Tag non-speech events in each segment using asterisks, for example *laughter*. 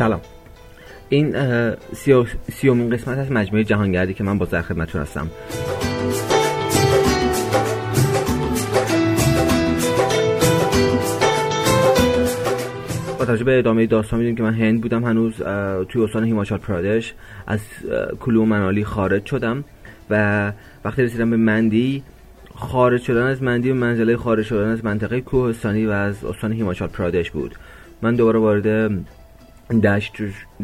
سلام. این سی سیومین قسمت از مجموعه جهانگردی که من با در خدمتتون هستم. با توجه به ادامه داستان می‌دونیم که من هند بودم هنوز توی استان هیماچال پرادش از کلو منالی خارج شدم و وقتی رسیدم به مندی خارج شدن از مندی و منزله خارج شدن از منطقه کوهستانی و از استان هیماچال پرادش بود. من دوباره وارد دشت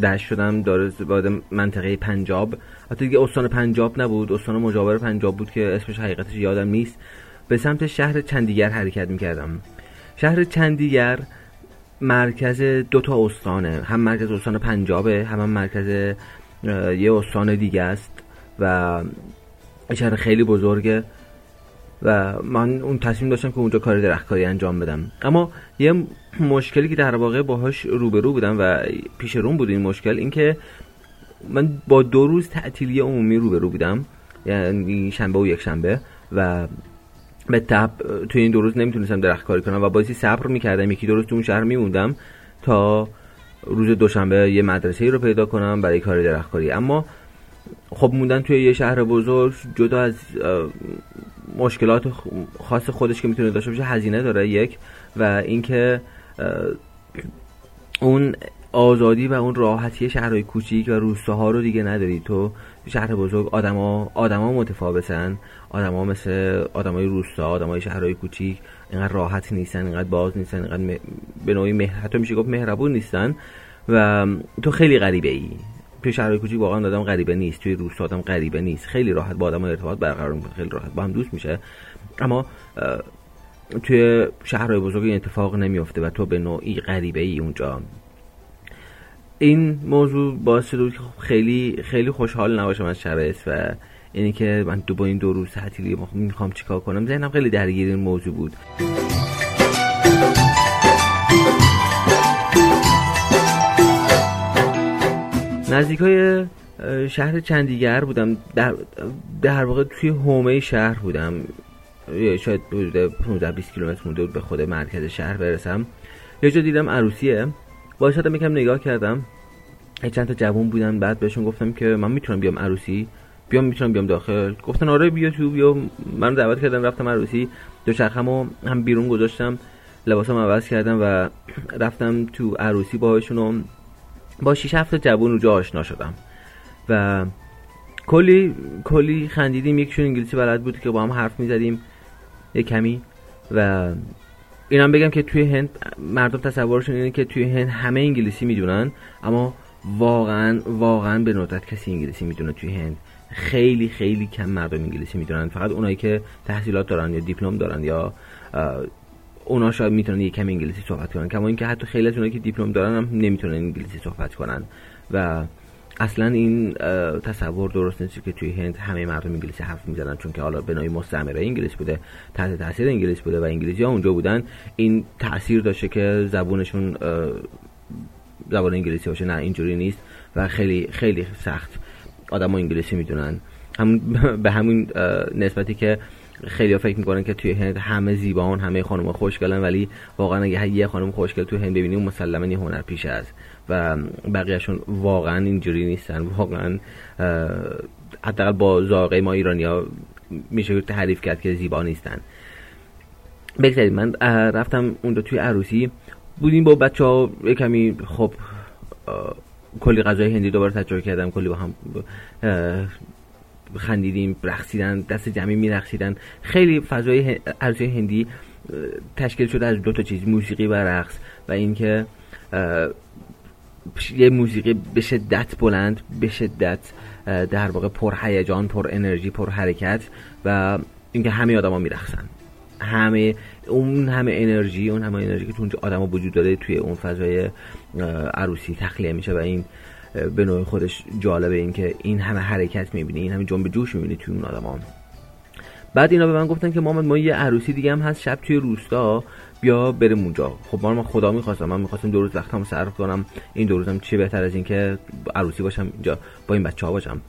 دشت شدم داره وارد منطقه پنجاب. حتی دیگه استان پنجاب نبود استان مجاور پنجاب بود که اسمش حقیقتش یادم نیست. به سمت شهر چندیگر حرکت می‌کردم. شهر چندیگر مرکز دو تا استانه. هم مرکز استان پنجابه هم, هم مرکز یه استان دیگه است و شهر خیلی بزرگه. و من اون تصمیم داشتم که اونجا کار درختکاری انجام بدم. اما یه مشکلی که در واقع باهاش روبرو بودم و پیش روم بود این مشکل اینکه من با دو روز تعطیلی عمومی روبرو بودم. یعنی شنبه و یک شنبه و به تب توی این دو روز نمی‌تونستم درخت کاری کنم و بازی صبر می‌کردم. یکی دو روز تو اون شهر میموندم تا روز دوشنبه یه مدرسه ای رو پیدا کنم برای کار درخت کاری اما خب موندن توی یه شهر بزرگ جدا از مشکلات خاص خودش که می‌تونه داشته باشه هزینه داره یک. و اینکه اون آزادی و اون راحتی شهرهای کوچیک و روستاها رو دیگه نداری. تو شهر بزرگ آدما آدما متفاوتن. آدما مثل آدمای روستا آدمای شهرهای کوچیک. اینقدر راحت نیستن اینقدر باز نیستن اینقدر به نوعی مهر... حتی میشه گفت مهربون نیستن. و تو خیلی غریبه ای توی شهرهای کوچیک واقعا آدم غریبه نیست توی روستا آدم غریبه نیست. خیلی راحت با آدم ارتباط برقرار می‌کنه خیلی راحت. با هم دوست میشه. اما توی شهرهای بزرگ این اتفاق نمیافته و تو به نوعی غریبه ای اونجا. این موضوع باعث شده که خیلی خیلی خوشحال نباشم از شرایط و اینی که من دو با این دو روز تعطیلی می‌خوام چیکار کنم. ذهنم خیلی درگیر این موضوع بود. نزدیک های شهر چندیگر بودم. در, در واقع توی حومه شهر بودم. شاید حدود 15 20 کیلومتر مونده بود به خود مرکز شهر برسم. یه جا دیدم عروسیه. باشدم یکم نگاه کردم. چند تا جوون بودن. بعد بهشون گفتم که من می‌تونم بیام عروسی. بیام می‌تونم بیام داخل. گفتن آره بیا تو بیا. من دعوت کردم رفتم عروسی. دو چرخمو هم بیرون گذاشتم. لباسم عوض کردم و *clears throat* رفتم تو عروسی باهاشون با 6 7 جوون اونجا آشنا شدم. و کلی کلی خندیدیم. یکشون انگلیسی بلد بود که با هم حرف می‌زدیم. یه کمی. و اینم بگم که توی هند مردم تصورشون اینه که توی هند همه انگلیسی می‌دونن اما واقعا واقعا به ندرت کسی انگلیسی می‌دونه توی هند. خیلی خیلی کم مردم انگلیسی می‌دونن. فقط اونایی که تحصیلات دارن یا دیپلم دارن یا اونا شاید می‌تونن یه کم انگلیسی صحبت کنن. کما اینکه حتی خیلی از اونایی که دیپلم دارن هم نمی‌تونن انگلیسی صحبت کنن. و اصلا این تصور درست نیست که توی هند همه مردم انگلیسی حرف می‌زنن چون که حالا به نوعی مستعمره انگلیس بوده تحت تاثیر انگلیس بوده و انگلیسی ها اونجا بودن. این تاثیر داشته که زبونشون زبان انگلیسی باشه نه اینجوری نیست و خیلی خیلی سخت آدم انگلیسی می‌دونن. هم به همین نسبتی که خیلی فکر می‌کنن که توی هند همه زیبان همه خانم خوشگلن ولی واقعا اگه یه خانم خوشگل توی هند ببینیم مسلما یه هنر پیش است. و بقیهشون واقعا اینجوری نیستن. واقعا حداقل با ذائقه ما ایرانیا میشه تعریف کرد که زیبا نیستن. بگذارید من رفتم اونجا توی عروسی. بودیم با بچه ها کمی خب کلی غذای هندی دوباره تجربه کردم. کلی با هم خندیدیم رقصیدن دست جمعی میرقصیدن. خیلی فضای عروسی هندی تشکیل شده از دو تا چیز موسیقی و رقص و اینکه یه موسیقی به شدت بلند به شدت در واقع پر هیجان پر انرژی پر حرکت و اینکه همه آدما میرقصن. همه اون همه انرژی اون همه انرژی که تو اونجا آدما وجود داره توی اون فضای عروسی تخلیه میشه و این به نوع خودش جالبه اینکه این همه حرکت می‌بینی این همه جنب جوش می‌بینی توی اون آدما بعد اینا به من گفتن که محمد ما یه عروسی دیگه هم هست شب توی روستا بیا بریم اونجا. خب من خدا می‌خواستم من می‌خواستم دو روز وقتم صرف کنم. این دو روزم چی بهتر از اینکه عروسی باشم اینجا با این بچه ها باشم.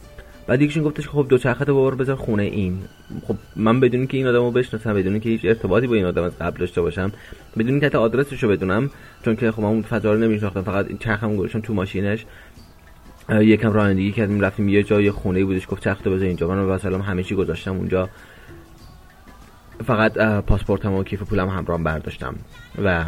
بعد یکیشون گفتش خب دوچرخه تو ببر بذار خونه این. خب من بدون که این آدمو بشناسم بدون که هیچ ارتباطی با این آدم از قبل داشته باشم بدون که حتی آدرسش رو بدونم چون که خب من اون فضا رو نمیشناختم فقط این چرخم گذاشتم تو ماشینش. یکم رانندگی کردیم رفتیم یه جای خونه بودش گفت چرخ بذار اینجا. من مثلا همه چی گذاشتم اونجا. فقط پاسپورتم و کیف پولم همراه برداشتم و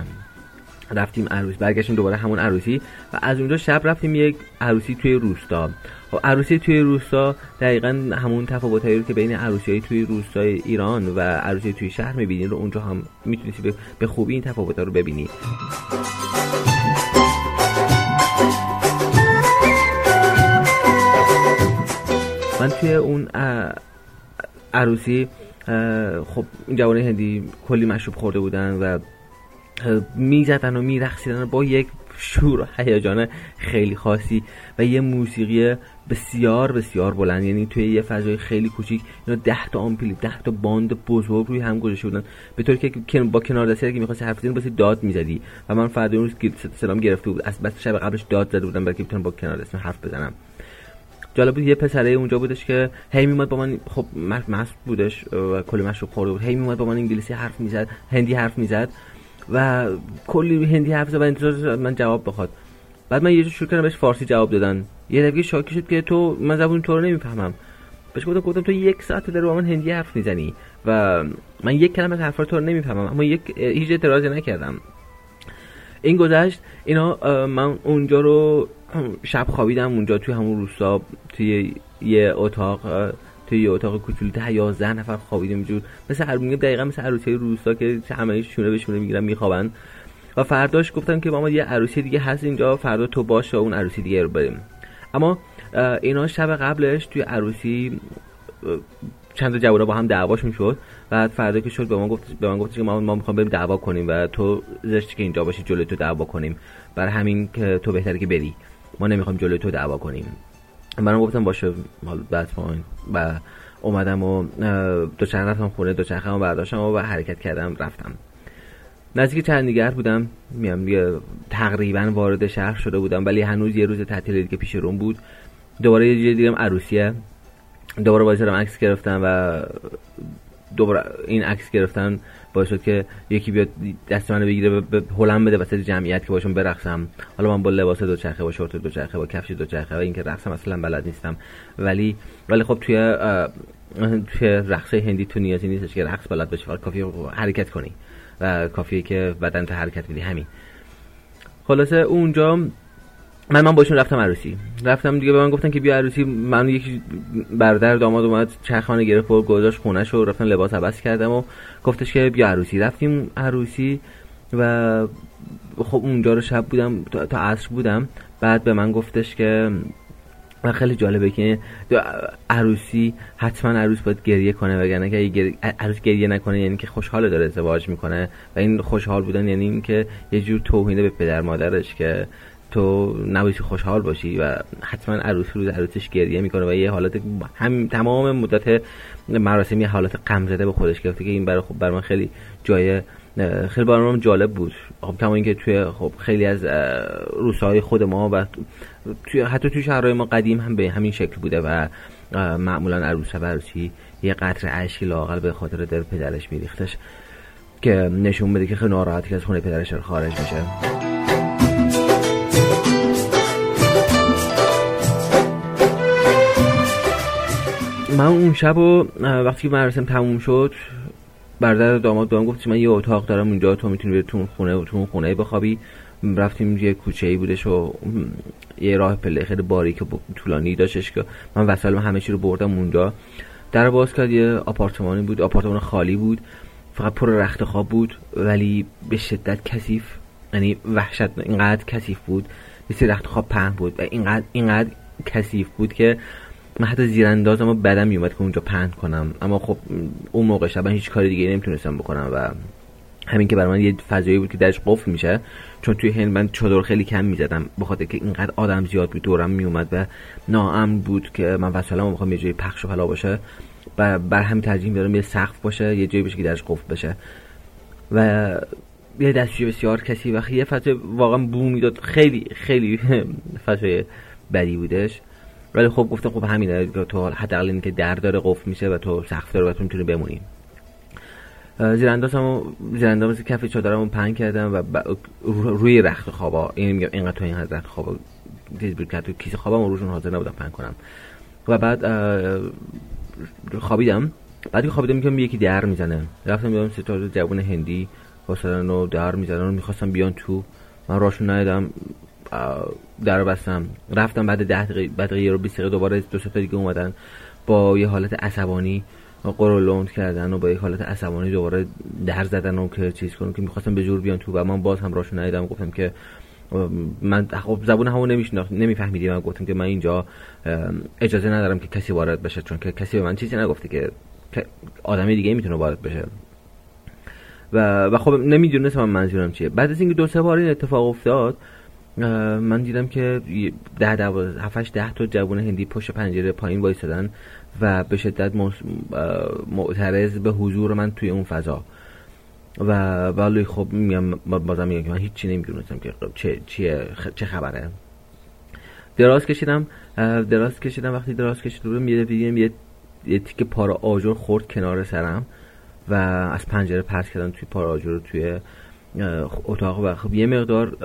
رفتیم عروسی برگشتیم دوباره همون عروسی و از اونجا شب رفتیم یک عروسی توی روستا. خب عروسی توی روستا دقیقا همون تفاوتایی رو که بین عروسی های توی روستای ایران و عروسی توی شهر می‌بینی رو اونجا هم می‌تونی به خوبی این تفاوت رو ببینی. من توی اون عروسی خب جوان هندی کلی مشروب خورده بودن و می‌زدن و میرقصیدن با یک شور و هیجان خیلی خاصی و یه موسیقی بسیار بسیار بلند. یعنی توی یه فضای خیلی کوچیک اینا ده تا آمپلی ده تا باند بزرگ روی هم گذاشته بودن. به طوری که با کنار دستی که می‌خواستی حرف بزنی باسی داد می‌زدی. و من فردا روز سلام گرفته بود. از بس شب قبلش داد زده بودم برای که بتونم با کنار دستی حرف بزنم. جالب بود یه پسره اونجا بودش که هی میومد با من خب مست بودش و کلی مشروب خورده بود هی میومد با من انگلیسی حرف می‌زد هندی حرف می‌زد و کلی هندی حرف زد و انتظار من جواب بخواد. بعد من یه جو شروع کردم بهش فارسی جواب دادن. یه دفعه شاکی شد که تو من زبون تو رو نمی‌فهمم. بهش گفتم گفتم تو یک ساعت داری با من هندی حرف می‌زنی و من یک کلمه حرف تو رو نمی‌فهمم اما یک هیچ اعتراضی نکردم. این گذشت اینا من اونجا رو شب خوابیدم اونجا توی همون روستا توی یه اتاق توی یه اتاق کوچولو ده 11 نفر خوابیدیم اینجور. مثل هر دقیقا مثل عروسی روستا که همه شونه به شونه می‌گیرن میخوابن. و فرداش گفتم که ما یه عروسی دیگه هست اینجا فردا تو باش اون عروسی دیگه رو بریم. اما اینا شب قبلش توی عروسی چند تا جوونا با هم دعواشون شد بعد فردا که شد به من گفت به من گفت که ما ما می‌خوام بریم دعوا کنیم و تو زشتی که اینجا باشی جلوی تو دعوا کنیم. برای همین که تو بهتره که بری. ما نمی‌خوام جلوی تو دعوا کنیم. منم گفتم باشه حالا بعد و اومدم و دوچرخه رفتم خونه دوچرخه برداشتم و حرکت کردم رفتم. نزدیک چندیگر بودم. میام تقریبا وارد شهر شده بودم ولی هنوز یه روز تعطیل دیگه پیش روم بود. دوباره یه دیگه عروسیه. دوباره باید عکس گرفتم و دوباره این عکس گرفتن باعث شد که یکی بیاد دست منو بگیره به هلم بده وسط جمعیت که باشون برقصم. حالا من با لباس دوچرخه با شورت دوچرخه با کفش دوچرخه و اینکه رقصم اصلا بلد نیستم. ولی ولی خب توی توی رقص هندی تو نیازی نیستش که رقص بلد باشی فقط کافی حرکت کنی و کافیه که بدن تو حرکت بدی. همین. خلاصه اونجا من من باشون رفتم عروسی. رفتم دیگه به من گفتن که بیا عروسی. من یکی برادر داماد اومد چرخانه گرفت و گذاشت خونش و رفتم لباس عوض کردم و گفتش که بیا عروسی. رفتیم عروسی و خب اونجا رو شب بودم تا عصر بودم. بعد به من گفتش که و خیلی جالبه که عروسی حتما عروس باید گریه کنه وگرنه که عروس گریه نکنه یعنی که خوشحال داره ازدواج می‌کنه. و این خوشحال بودن یعنی اینکه یه جور توهینه به پدر مادرش که تو نباید خوشحال باشی و حتما عروس روز عروسش گریه می‌کنه و یه حالت هم تمام مدت مراسم یه حالت غم زده به خودش گرفته که این برای خب بر من خیلی جای خیلی برای من جالب بود. خب کما اینکه توی خب خیلی از روسای خود ما و توی حتی توی شهرهای ما قدیم هم به همین شکل بوده و معمولا عروس و عروسی یه قطر اشکی لاغل به خاطر در پدرش میریختش که نشون بده که خیلی ناراحتی که از خونه پدرش خارج میشه. من اون شب و وقتی که مراسم تموم شد برادر داماد بهم گفت من یه اتاق دارم اونجا تو می‌تونی بری تو خونه تو خونه بخوابی. رفتیم یه کوچه ای بودش و یه راه پله خیلی باریک و طولانی داشتش که من وسایل همه چی رو بردم اونجا. در باز کرد یه آپارتمانی بود آپارتمان خالی بود فقط پر رخت خواب بود ولی به شدت کثیف یعنی وحشت اینقدر کثیف بود مثل رخت خواب پهن بود و اینقدر اینقدر کثیف بود که من حتی زیرانداز اما بدم میومد که اونجا پهن کنم. اما خب اون موقع شب هیچ کاری دیگه نمی‌تونستم بکنم و همین که برای من یه فضایی بود که درش قفل میشه چون توی هند من چادر خیلی کم می‌زدم. بخاطر که اینقدر آدم زیاد بود دورم میومد و ناامن بود که من وسایلمو می‌خوام یه جایی پخش و پلا باشه و بر همین ترجیح میدارم یه سقف باشه یه جایی باشه که درش قفل بشه. و یه دستشوی بسیار کسی و یه فضای واقعا بو می‌داد. خیلی خیلی *laughs* فضای بدی بودش. ولی خب گفتم خب همینه تو حداقل اینکه در داره قفل میشه و تو سقف داره و تو می‌تونی بمونی. زیراندازمو زیرانداز کف چادرمو پنگ کردم و روی رخت خوابا. این میگم اینقدر تو این رخت خوابا چیز بود که تو کیسه خوابم روشون حاضر نبودم پنگ کنم. و بعد خوابیدم. بعد که خوابیدم میگم یکی در می‌زنه. رفتم بیام تا جوون هندی واسدن و در می‌زنن و می‌خواستم بیان تو. من راشون ندیدم. در بستم. رفتم بعد ده دقیقه بعد یه رو 20 دقیقه دوباره دو تا دیگه اومدن. با یه حالت عصبانی قرولوند کردن و با یک حالت عصبانی دوباره در زدن و که چیز کنم که می‌خواستم به جور بیان تو و من باز هم راشون ندیدم. گفتم که من خب زبون همو نمیشناخت نمیفهمیدی. من گفتم که من اینجا اجازه ندارم که کسی وارد بشه چون که کسی به من چیزی نگفته که آدمی دیگه می‌تونه وارد بشه. و و خب نمی‌دونستم من منظورم چیه. بعد از اینکه دو سه بار این اتفاق افتاد من دیدم که ده ده هفتش ده تا جوون هندی پشت پنجره پایین وایسادن و به شدت معترض به حضور من توی اون فضا. و ولی خب میگم بازم میگم که من هیچی نمی‌دونستم که چه چیه چه خبره. دراز کشیدم دراز کشیدم. وقتی دراز کشیدم یه یه یه تیکه پارا آجر خورد کنار سرم و از پنجره پرس کردم توی پارا آجر توی اتاق. و خب یه مقدار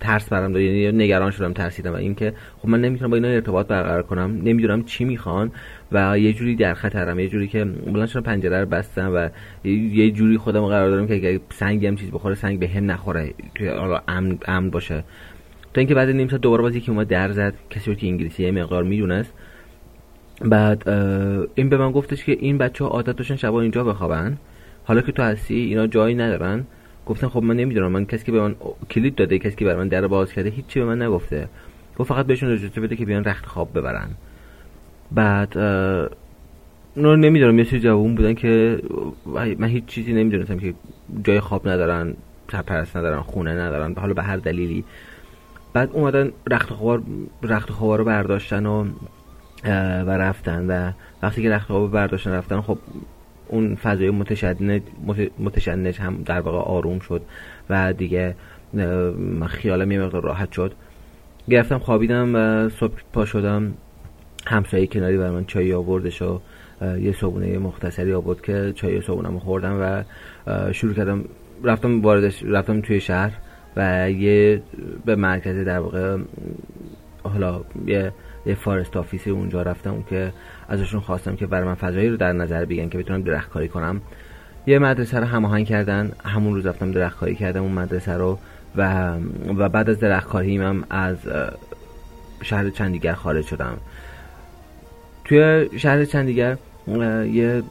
ترس برام داد یعنی نگران شدم ترسیدم و اینکه خب من نمی‌تونم با اینا ارتباط برقرار کنم نمی‌دونم چی می‌خوان و یه جوری در خطرم یه جوری که بلند شدم پنجره رو بستم و یه جوری خودم قرار دارم که اگه سنگ هم چیز بخوره سنگ به هم نخوره توی امن, امن باشه. تا اینکه بعد نیم ساعت دوباره باز یکی اومد در زد کسی که انگلیسی یه مقدار می‌دونست. بعد این به من گفتش که این بچه ها عادت داشتن شبا اینجا بخوابن. حالا که تو هستی اینا جایی ندارن. گفتم خب من نمی‌دونم من کسی که به من کلید داده کسی که برای من در باز کرده هیچی به من نگفته. گفت فقط بهشون اجازه بده که بیان رخت خواب ببرن. بعد نور نمی‌دونم یه سری جوون بودن که من هیچ چیزی نمی‌دونستم که جای خواب ندارن سرپرست ندارن خونه ندارن حالا به هر دلیلی. بعد اومدن رخت خواب رخت خواب رو برداشتن و و رفتن. و وقتی که رخت خواب برداشتن رفتن خب اون فضای متشنج متشنج هم در واقع آروم شد و دیگه خیالم یه مقدار راحت شد. گرفتم خوابیدم و صبح پا شدم. همسایه کناری بر من چای آوردش و یه صبونه مختصری آورد که چای صبونم خوردم و شروع کردم. رفتم واردش رفتم توی شهر و یه به مرکز در واقع حالا یه یه فارست آفیسی اونجا رفتم که ازشون خواستم که برای من فضایی رو در نظر بگن که بتونم درخت کاری کنم. یه مدرسه رو هماهنگ کردن همون روز رفتم درخت کاری کردم اون مدرسه رو و و بعد از درخت کاری هم از شهر چندیگر خارج شدم. توی شهر چندیگر یه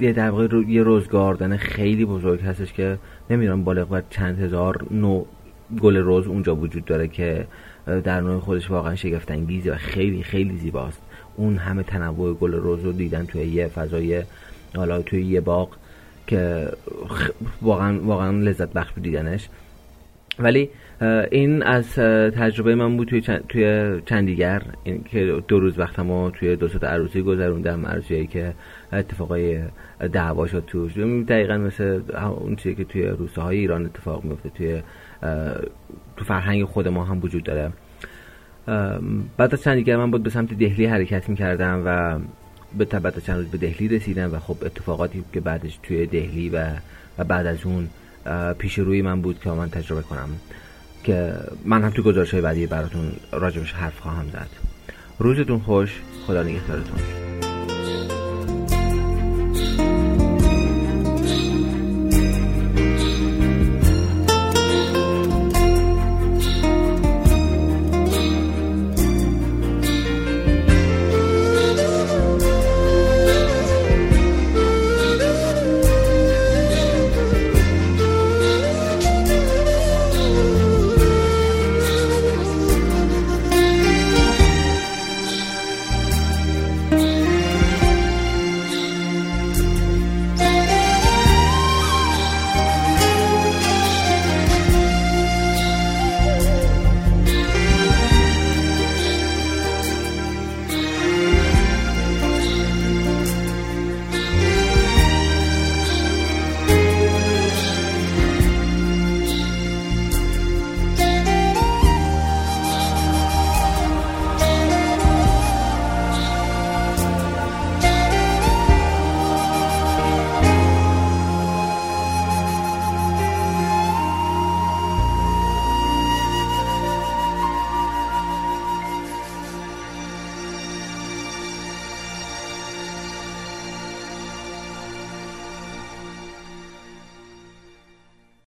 یه در واقع یه روزگاردن خیلی بزرگ هستش که نمی‌دونم بالغ بر چند هزار نوع گل روز اونجا وجود داره که در نوع خودش واقعا شگفت انگیزه و خیلی خیلی زیباست. اون همه تنوع گل روز رو دیدن توی یه فضای حالا توی یه باغ که واقعا واقعا لذت بخش دیدنش. ولی این از تجربه من بود توی چند, توی چندیگر. این که دو روز وقتمو توی دو ساعت عروسی گذروندم عروسی که اتفاقای دعوا شد توش. دقیقا مثل اون چیزی که توی روستاهای ایران اتفاق میفته توی تو فرهنگ خود ما هم وجود داره. بعد از چند دیگر من بود به سمت دهلی حرکت می‌کردم و به بعد چند روز به دهلی رسیدم و خب اتفاقاتی که بعدش توی دهلی و, و بعد از اون پیش روی من بود که من تجربه کنم که من هم تو گزارش های بعدی براتون راجبش حرف خواهم زد. روزتون خوش. خدا نگهدارتون.